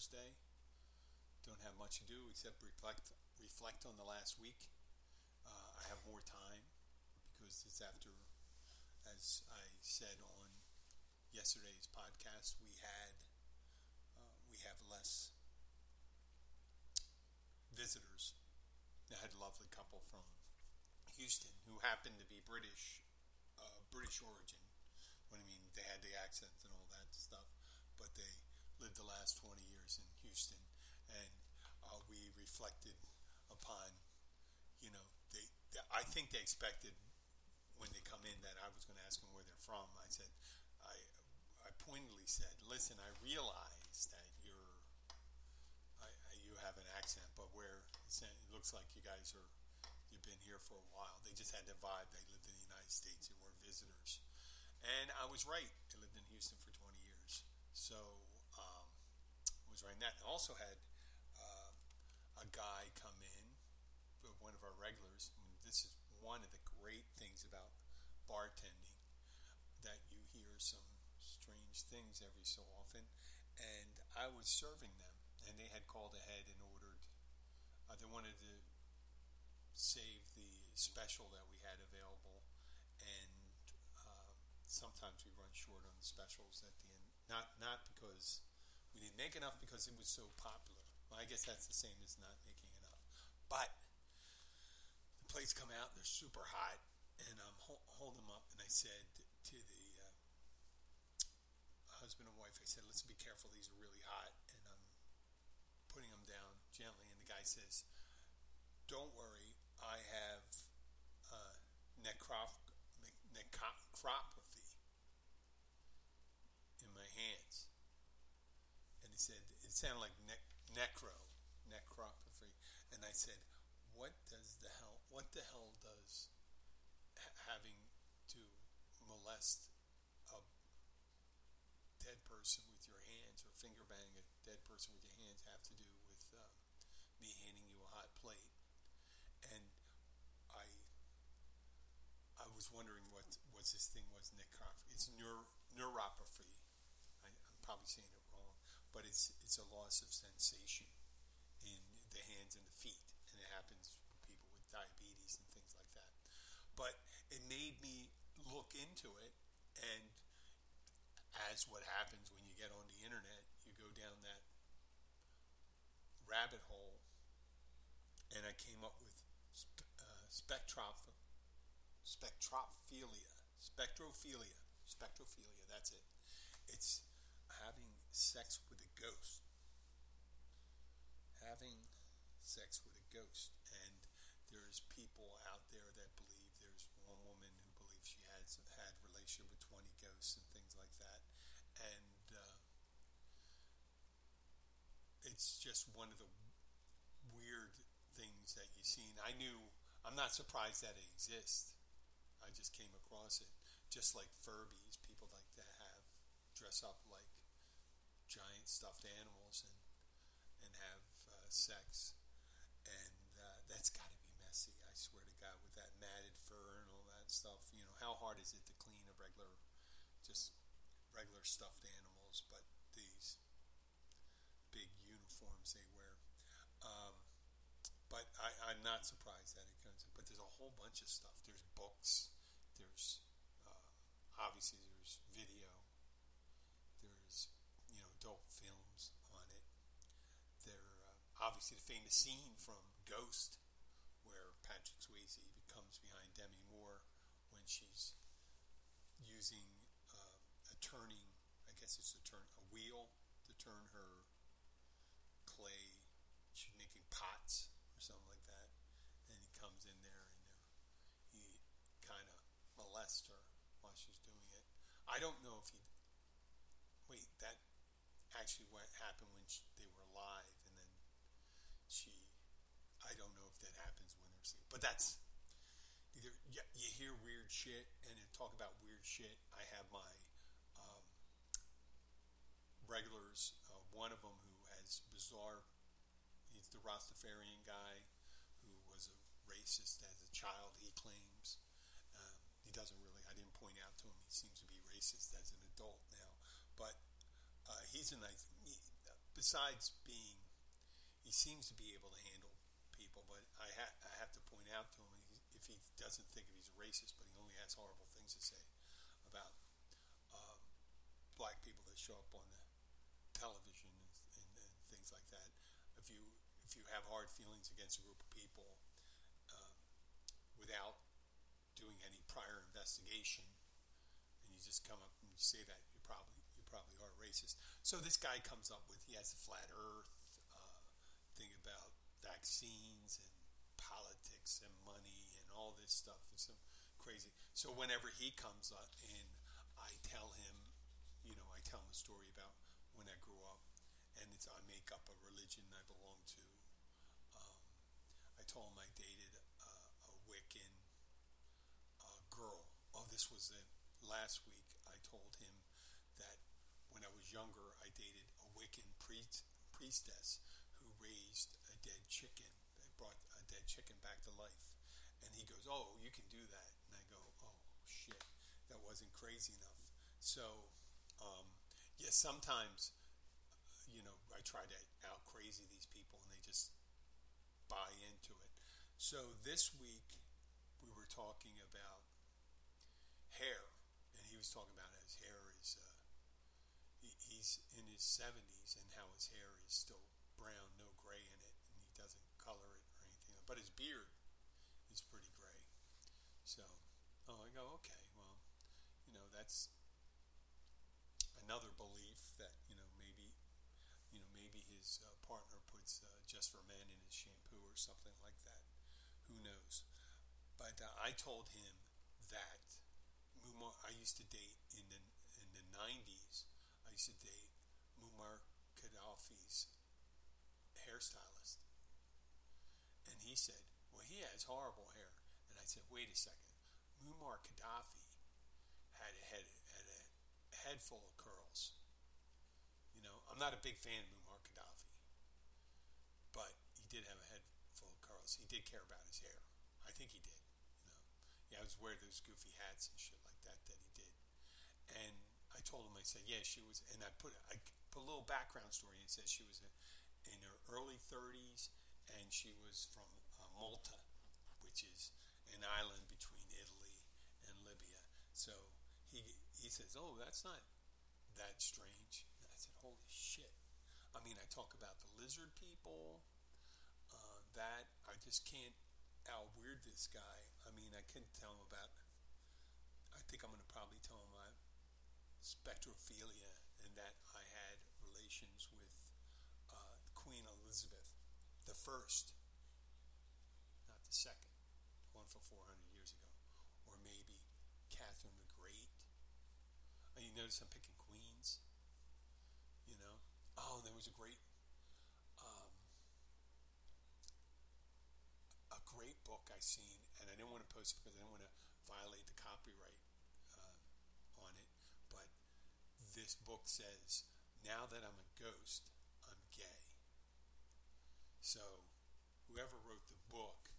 Thursday. Don't have much to do except reflect reflect on the last week. Uh, I have more time because it's after, as I said on yesterday's podcast, we had uh, we have less visitors. I had a lovely couple from Houston who happened to be British, uh, British origin. What I mean, they had the accents and all that stuff, but they lived the last 20 years in Houston, and uh, we reflected upon, you know, they, they, I think they expected when they come in that I was going to ask them where they're from. I said, I, I pointedly said, listen, I realize that you're, I, you have an accent, but where it looks like you guys are, you've been here for a while. They just had the vibe. They lived in the United States. They were visitors. And I was right. I lived in Houston for 20 years. So was right that. And also had uh, a guy come in, one of our regulars. I mean, this is one of the great things about bartending that you hear some strange things every so often. And I was serving them, and they had called ahead and ordered. Uh, they wanted to save the special that we had available, and uh, sometimes we run short on the specials at the end. Not not because we didn't make enough, because it was so popular. Well, I guess that's the same as not making enough. But the plates come out; they're super hot, and I'm ho- hold them up, and I said to the uh, husband and wife, I said, "Let's be careful; these are really hot." And I'm putting them down gently, and the guy says, "Don't worry, I have uh, necroph- necropathy in my hands." And he said, "It sounded like ne- necro, necropathy." And I said, "What does the hell? What the hell does ha- having to molest a dead person with your hands or finger bang a dead person with your hands have to do with um, me handing you a hot plate. And I I was wondering what what this thing was necropathy. It's neur, neuropathy. I, I'm probably saying it but it's it's a loss of sensation in the hands and the feet, and it happens with people with diabetes and things like that. But it made me look into it, and as what happens when you get on the internet, you go down that rabbit hole, and I came up with uh, spectroph- spectrophilia, spectrophilia, spectrophilia. That's it. It's having sex with a ghost. Having sex with a ghost, and there's people out there that believe. There's one woman who believes she had had relationship with 20 ghosts and things like that, and uh, it's just one of the weird things that you see. And I knew I'm not surprised that it exists. I just came across it, just like Furbies. People like to have dress up giant stuffed animals and and have uh, sex, and uh, that's got to be messy. I swear to God, with that matted fur and all that stuff. You know, how hard is it to clean a regular, just regular stuffed animals? But these big uniforms they wear. Um, but I, I'm not surprised that it comes. But there's a whole bunch of stuff. There's books. There's uh, obviously there's video. Adult films on it. There uh, obviously the famous scene from Ghost, where Patrick Swayze becomes behind Demi Moore when she's using uh, a turning. I guess it's a turn a wheel to turn her clay. She's making pots or something like that, and he comes in there and he kind of molests her while she's doing it. I don't know if he. Actually what happened when she, they were alive, and then she. I don't know if that happens when they're asleep, but that's either you, you hear weird shit and talk about weird shit. I have my um, regulars, uh, one of them who has bizarre. He's the Rastafarian guy who was a racist as a child. He claims um, he doesn't really. I didn't point out to him. He seems to be racist as an adult now, but uh, he's a nice. He, besides being, he seems to be able to handle people. But I, ha- I have to point out to him if he doesn't think of he's a racist, but he only has horrible things to say about um, black people that show up on the television and, and, and, things like that. If you if you have hard feelings against a group of people um, without doing any prior investigation, and you just come up and you say that, you probably probably are racist. So this guy comes up with he has the flat Earth uh, thing about vaccines and politics and money and all this stuff and some crazy. So whenever he comes up and I tell him, you know, I tell him a story about when I grew up, and it's I make up a religion I belong to. Um, I told him I dated uh, a Wiccan uh, girl. Oh, this was it. Last week I told him when I was younger I dated a Wiccan priest, priestess who raised a dead chicken. They brought a dead chicken back to life. And he goes, Oh, you can do that. And I go, Oh, shit, that wasn't crazy enough. So, um, yeah, sometimes, you know, I try to out crazy these people and they just buy into it. So this week we were talking about hair, and he was talking about his hair he's in his 70s and how his hair is still brown, no gray in it, and he doesn't color it or anything. But his beard is pretty gray. So, oh, I go, okay, well, you know, that's another belief that you know maybe, you know, maybe his uh, partner puts uh, just for men in his shampoo or something like that. Who knows? But uh, I told him that Muammar. I used to date in the in the '90s. Date Muammar Gaddafi's hairstylist, and he said, "Well, he has horrible hair." And I said, "Wait a second. Muammar Gaddafi had a head had a head full of curls. You know, I'm not a big fan of Muammar Gaddafi, but he did have a head full of curls. He did care about his hair. I think he did. You know, yeah, I was wearing those goofy hats and shit like that that he did. And I told him, I said, yeah, she was, and I put I put a little background story and said she was in her early 30s and she was from uh, Malta, which is an island between Italy and Libya. So he he says, "Oh, that's not that strange." And I said, "Holy shit!" I mean, I talk about the lizard people. Uh, that I just can't out weird this guy. I mean, I can tell him about. I think I'm going to probably tell him I spectrophilia and that I had relations with uh, Queen Elizabeth the first, not the second, one for 400 years ago, or maybe Catherine the Great. And you notice I'm picking queens, you know. Oh, there was a great, um, a great book I seen, and I didn't want to post it because I didn't want to violate the copyright uh, on it. But this book says, "Now that I'm a ghost, I'm gay." So, whoever wrote the book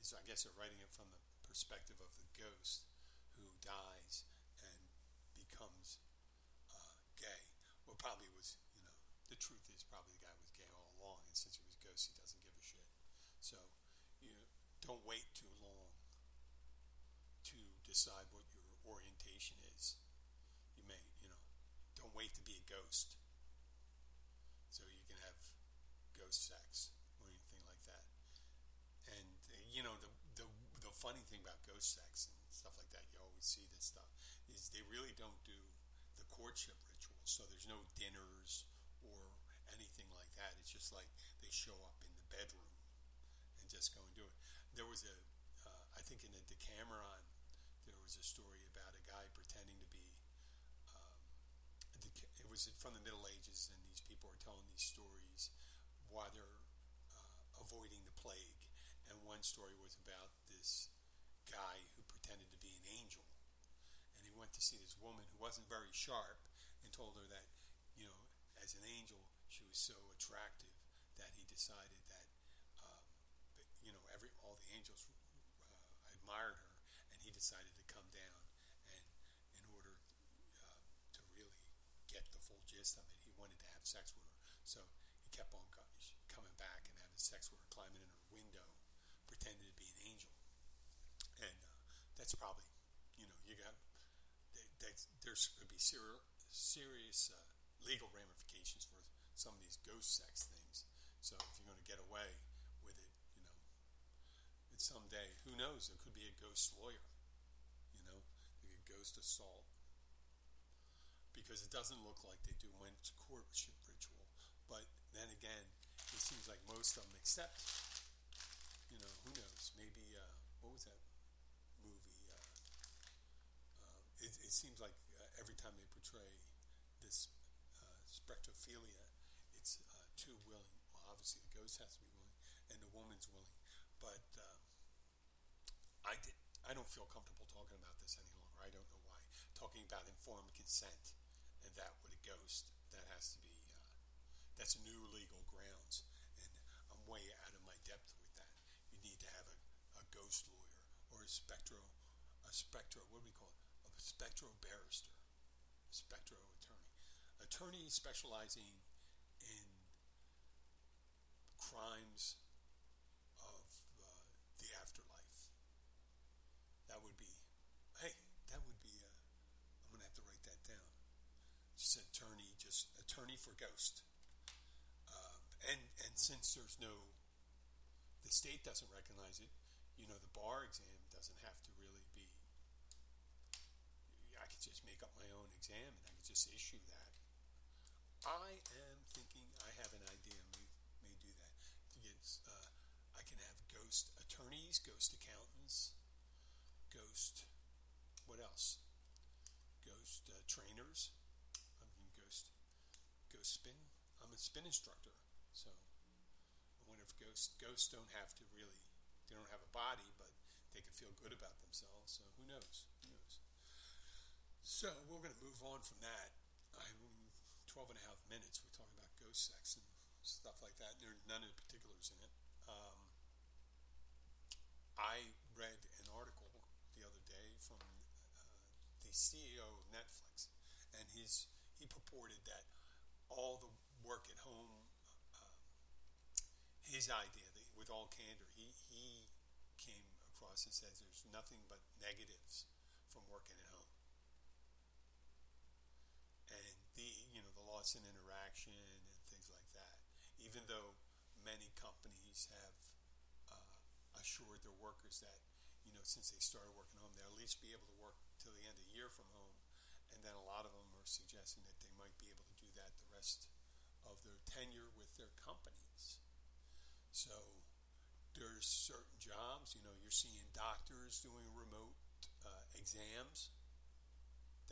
is, I guess, writing it from the perspective of the ghost who dies and becomes uh, gay. Well, probably was, you know, the truth is probably the guy was gay all along, and since he was ghost, he doesn't give a shit. So, you don't wait too long to decide what your orientation is. You may, you know, don't wait to be a ghost so you can have ghost sex or anything like that. And you know, the, the the funny thing about ghost sex and stuff like that, you always see this stuff is they really don't do the courtship rituals. So there's no dinners or anything like that. It's just like they show up in the bedroom and just go and do it. There was a, uh, I think in the Decameron, there was a story about a guy pretending to was it from the Middle Ages, and these people are telling these stories while they're uh, avoiding the plague. And one story was about this guy who pretended to be an angel, and he went to see this woman who wasn't very sharp, and told her that, you know, as an angel, she was so attractive that he decided that, um, you know, every all the angels uh, admired her, and he decided to come down and in order uh, to really get the full gist of it. Have sex with her, so he kept on coming back and having sex with her, climbing in her window, pretending to be an angel. And uh, that's probably, you know, you got there's could be serial, serious uh, legal ramifications for some of these ghost sex things. So if you're going to get away with it, you know, someday, who knows? It could be a ghost lawyer, you know, a ghost assault. Because it doesn't look like they do went to courtship ritual. But then again, it seems like most of them, except, you know, who knows? Maybe, uh, what was that movie? Uh, uh, it, it, seems like uh, every time they portray this uh, spectrophilia, it's uh, too willing. Well, obviously the ghost has to be willing, and the woman's willing. But I did. I don't feel comfortable talking about this any longer. I don't know why. Talking about informed consent and that with a ghost, that has to be. Uh, that's new legal grounds, and I'm way out of my depth with that. You need to have a, a ghost lawyer or a spectro, a spectro. What do we call it? A spectro barrister, a spectro attorney, attorney specializing in crimes of uh, the afterlife. That would be, hey, that would be. Uh, I'm gonna have to write that down. Just attorney, just attorney for ghost. Uh, and and since there's no, the state doesn't recognize it. You know, the bar exam doesn't have to really be. I could just make up my own exam and I could just issue that. I am thinking I have an idea. May, may do that. Uh, I can have ghost attorneys, ghost accountants, ghost. What else? Ghost uh, trainers. Ghost spin. I'm a spin instructor, so I wonder if ghosts ghosts don't have to really. They don't have a body, but they can feel good about themselves. So who knows? Who knows? So we're going to move on from that. I 12 and a half minutes, we're talking about ghost sex and stuff like that. There are none of the particulars in it. Um, I read an article the other day from uh, the CEO of Netflix, and his he purported that all the work at home, uh, his idea, with all candor, he, he came across and says there's nothing but negatives from working at home. And the you know the loss in interaction and things like that. Even though many companies have uh, assured their workers that you know since they started working home, they'll at least be able to work till the end of the year from home. And then a lot of them are suggesting that they might be able to rest of their tenure with their companies. So there's certain jobs, you know, you're seeing doctors doing remote uh, exams.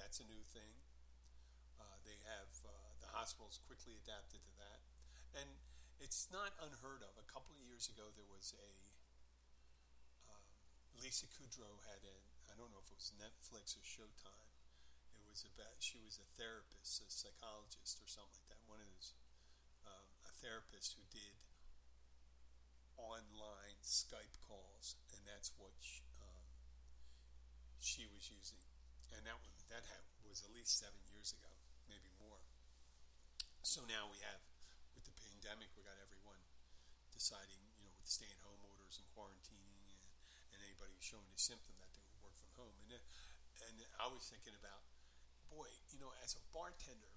That's a new thing. Uh, they have uh, the hospitals quickly adapted to that, and it's not unheard of. A couple of years ago, there was a um, Lisa Kudrow had a I don't know if it was Netflix or Showtime. Was about she was a therapist, a psychologist, or something like that. One of those um, a therapist who did online Skype calls, and that's what she, um, she was using. And that one, that had, was at least seven years ago maybe more. So now we have, with the pandemic, we got everyone deciding, you know, with stay-at-home orders and quarantining, and, and anybody showing a symptom that they would work from home. And and I was thinking about, boy, you know, as a bartender,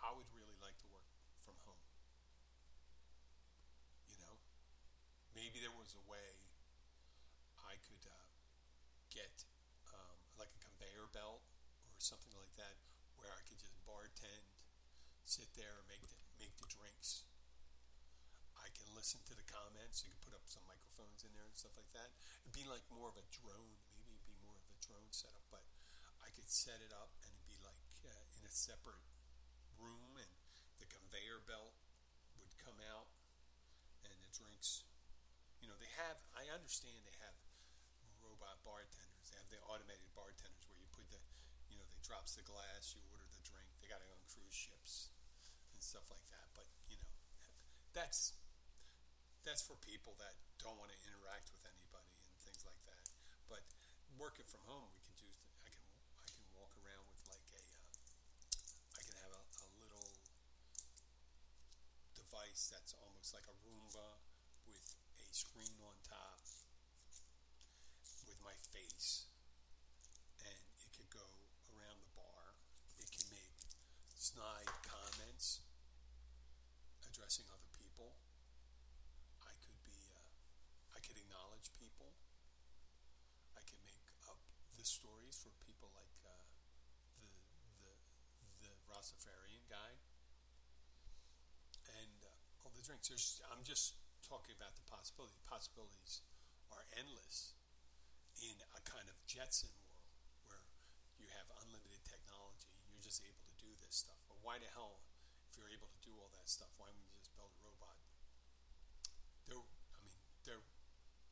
I would really like to work from home. You know, maybe there was a way I could uh, get um, like a conveyor belt or something like that where I could just bartend, sit there, and make the, make the drinks. I can listen to the comments. You can put up some microphones in there and stuff like that. It'd be like more of a drone. Maybe it'd be more of a drone setup, but I could set it up and it'd be like uh, in a separate room, and the conveyor belt would come out, and the drinks. You know, they have. I understand they have robot bartenders. They have the automated bartenders where you put the, you know, they drops the glass, you order the drink. They got it on cruise ships and stuff like that. But you know, that's that's for people that don't want to interact with anybody and things like that. But working from home, we can do. I can I can walk around with like a. Uh, I can have a, a device that's almost like a Roomba with a screen on top with my face. And it could go around the bar. It can make snide comments addressing other people. I could be, uh, I could acknowledge people. I could make up the stories for people like uh, the the the Rastafarian guy and uh, all the drinks. There's, I'm just talking about the possibility. Possibilities are endless in a kind of Jetson world where you have unlimited technology. You're just able to do this stuff. But why the hell, if you're able to do all that stuff, why wouldn't you just build a robot? There, I mean, there.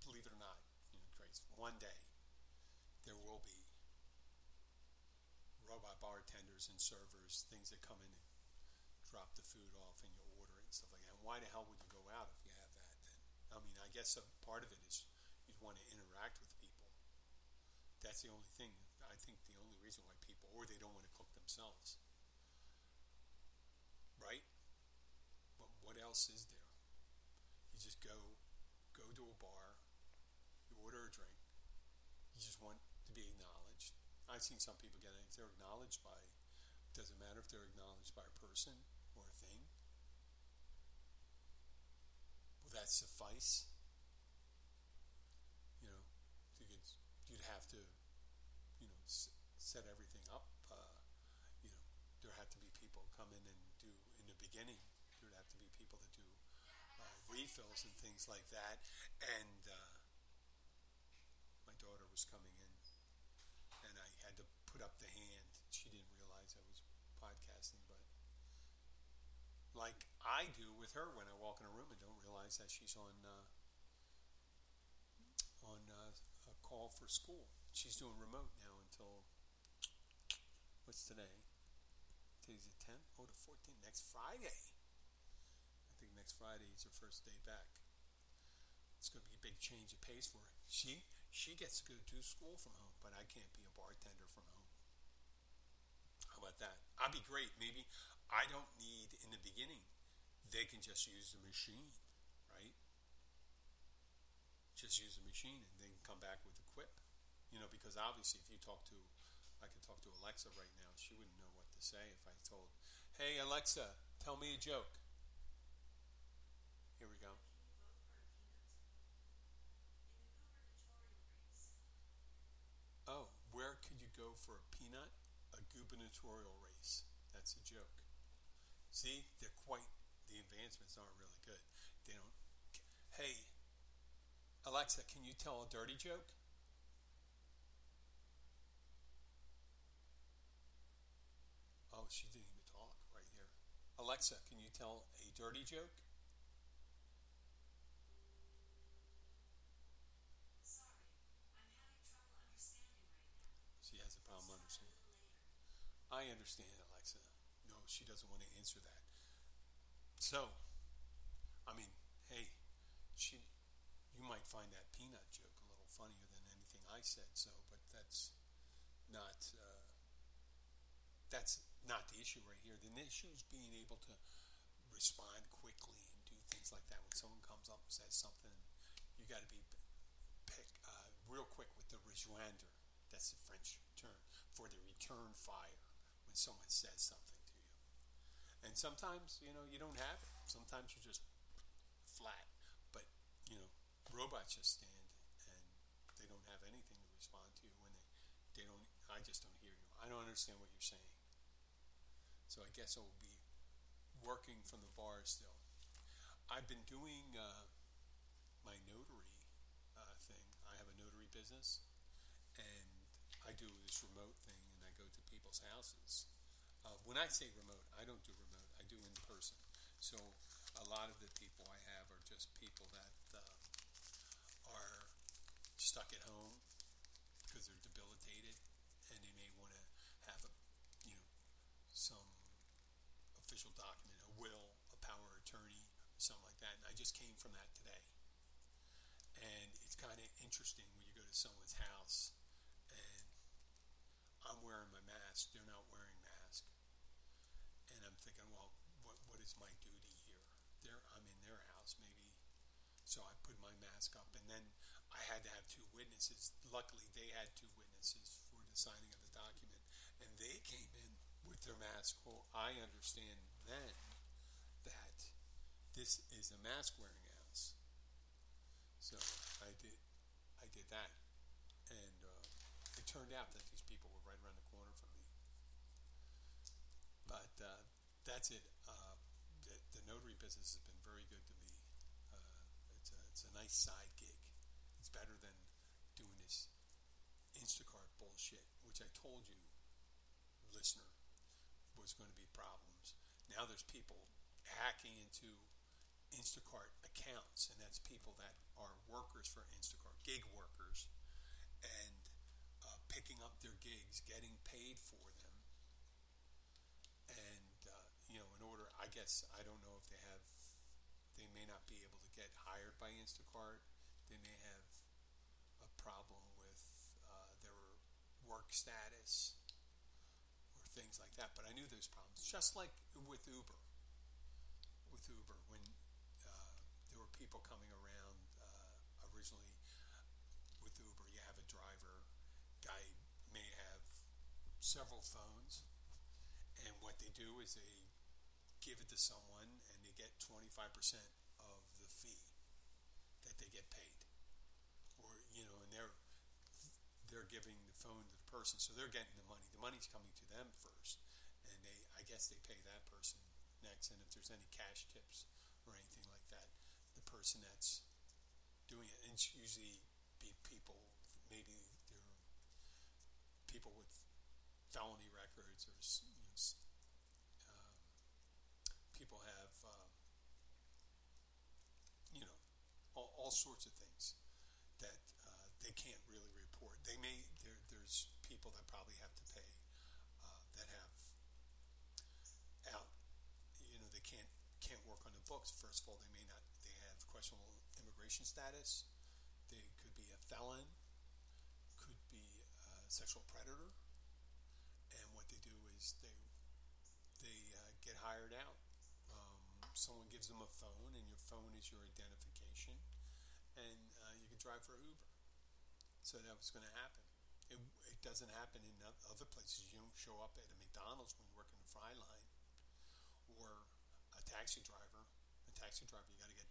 Believe it or not, you know, Grace. One day, there will be robot bartenders and servers, things that come in and drop the food off and you order it and stuff like that. Why the hell would you go out if you have that? Then I mean, I guess a part of it is you'd want to interact with people. That's the only thing. I think the only reason why people, or they don't want to cook themselves, right? But what else is there? You just go, go to a bar, you order a drink. You just want to be acknowledged. I've seen some people get it. They're acknowledged by, doesn't matter if they're acknowledged by a person or a thing. Will that suffice? You know, you could, you'd have to, you know, s- set everything up. Uh, you know, there had to be people come in and do in the beginning. There would have to be people that do uh, refills and things like that. And uh, my daughter was coming in, and I had to put up the hand. She didn't realize I was podcasting, but like I do with her when I walk in a room and don't realize that she's on uh, on uh, a call for school. She's doing remote now until what's today? Today's the tenth. Oh, the fourteenth. Next Friday. I think next Friday is her first day back. It's going to be a big change of pace for her. She she gets to go to school from home, but I can't be a bartender from home. How about that? I'd be great. Maybe I don't need in the beginning. They can just use the machine, right? Just use the machine, and then come back with a quip. You know, because obviously, if you talk to, I could talk to Alexa right now. She wouldn't know what to say if I told, "Hey Alexa, tell me a joke." Here we go. Oh, where could you go for a peanut? A gubernatorial race. That's a joke. See, they're quite, the advancements aren't really good. They don't, hey, Alexa, can you tell a dirty joke? Oh, she didn't even talk right here. Alexa, can you tell a dirty joke? She has a problem understanding. I understand, Alexa. No, she doesn't want to answer that. So, I mean, hey, she, you might find that peanut joke a little funnier than anything I said. So, but that's not uh, that's not the issue right here. The issue is being able to respond quickly and do things like that. When someone comes up and says something, you got to be pick uh, real quick with the rejoinder. That's the French term for the return fire when someone says something. And sometimes, you know, you don't have it. Sometimes you're just flat. But, you know, robots just stand and they don't have anything to respond to when they, they don't, I just don't hear you. I don't understand what you're saying. So I guess I will be working from the bar still. I've been doing uh, my notary uh, thing. I have a notary business, and I do this remote thing, and I go to people's houses. Uh, when I say remote, I don't do remote. I do in person. So a lot of the people I have are just people that uh, are stuck at home because they're debilitated, and they may want to have a, you know, some official document, a will, a power attorney, something like that. And I just came from that today. And it's kind of interesting when you go to someone's house and I'm wearing my mask, they're not wearing thinking, well, what, what is my duty here? They're I'm in their house, maybe. So I put my mask up, and then I had to have two witnesses. Luckily, they had two witnesses for the signing of the document, and they came in with their mask. Well, I understand then that this is a mask wearing house. So I did, I did that, and uh, it turned out that these people were right around the corner from me. But uh, that's it. Uh, the, the notary business has been very good to me. Uh, it's, a, it's a nice side gig. It's better than doing this Instacart bullshit, which I told you, listener, was going to be problems. Now there's people hacking into Instacart accounts, and that's people that are workers for Instacart, gig workers, and uh, picking up their gigs, getting paid for them. And, uh, you know, in order, I don't know if they have, they may not be able to get hired by Instacart. They may have a problem with uh, their work status or things like that. But I knew those problems, just like with Uber. With Uber, when uh, there were people coming around uh, originally with Uber, you have a driver, guy may have several phones, and what they do is they give it to someone and they get 25% of the fee that they get paid. Or, you know, and they're they're giving the phone to the person, so they're getting the money. The money's coming to them first, and they I guess they pay that person next. And if there's any cash tips or anything like that, the person that's doing it, and it's usually be people maybe they're people with felony records or you know, s- um, people have um, you know all, sorts of things that uh, they can't really report. They may there, there's people that probably have to pay uh, that have out. You know they can't can't work on the books. First of all, they may not. They have questionable immigration status. They could be a felon. Could be a sexual predator. And what they do is they they uh, get hired out. Um, someone gives them a phone, and your phone is your identification, and uh, you can drive for Uber. So that was going to happen. It, it doesn't happen in other places. You don't show up at a McDonald's when you work in the fry line, or a taxi driver. A taxi driver, you got to get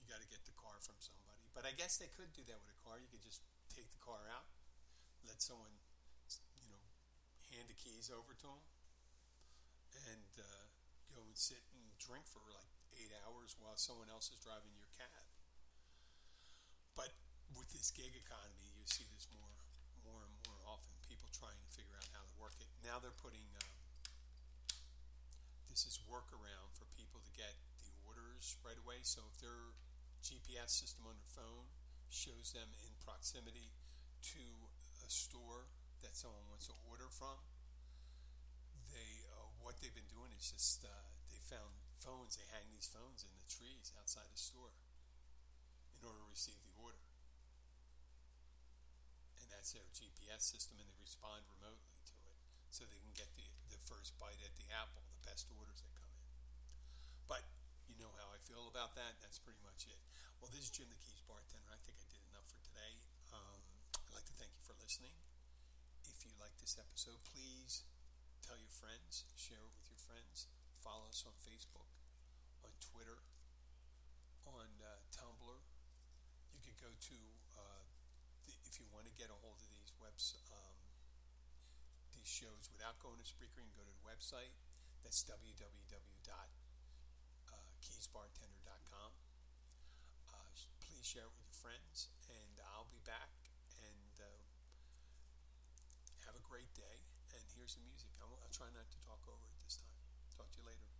you got to get the car from somebody. But I guess they could do that with a car. You could just take the car out, let someone, you know, hand the keys over to them, and uh, go and sit and drink for like eight hours while someone else is driving. But with this gig economy, you see this more, more and more often. People trying to figure out how to work it. Now they're putting um, this is workaround for people to get the orders right away. So if their GPS system on their phone shows them in proximity to a store that someone wants to order from, they uh, what they've been doing is just uh, they found phones. They hang these phones in the trees outside the store in order to receive the order, that's their GPS system, and they respond remotely to it, so they can get the the first bite at the apple, the best orders that come in. But you know how I feel about that. That's pretty much it. Well, this is Jim the Keys bartender. I think I did enough for today. Um, I'd like to thank you for listening. If you like this episode, please tell your friends, share it with your friends. Follow us on Facebook, on Twitter, on uh, Tumblr. You can go to you want to get a hold of these webs um, these shows without going to Spreaker. You can go to the website. That's www.keysbartender.com. Uh, please share it with your friends, and I'll be back. And uh, have a great day. And here's the music. I'll, I'll try not to talk over it this time. Talk to you later.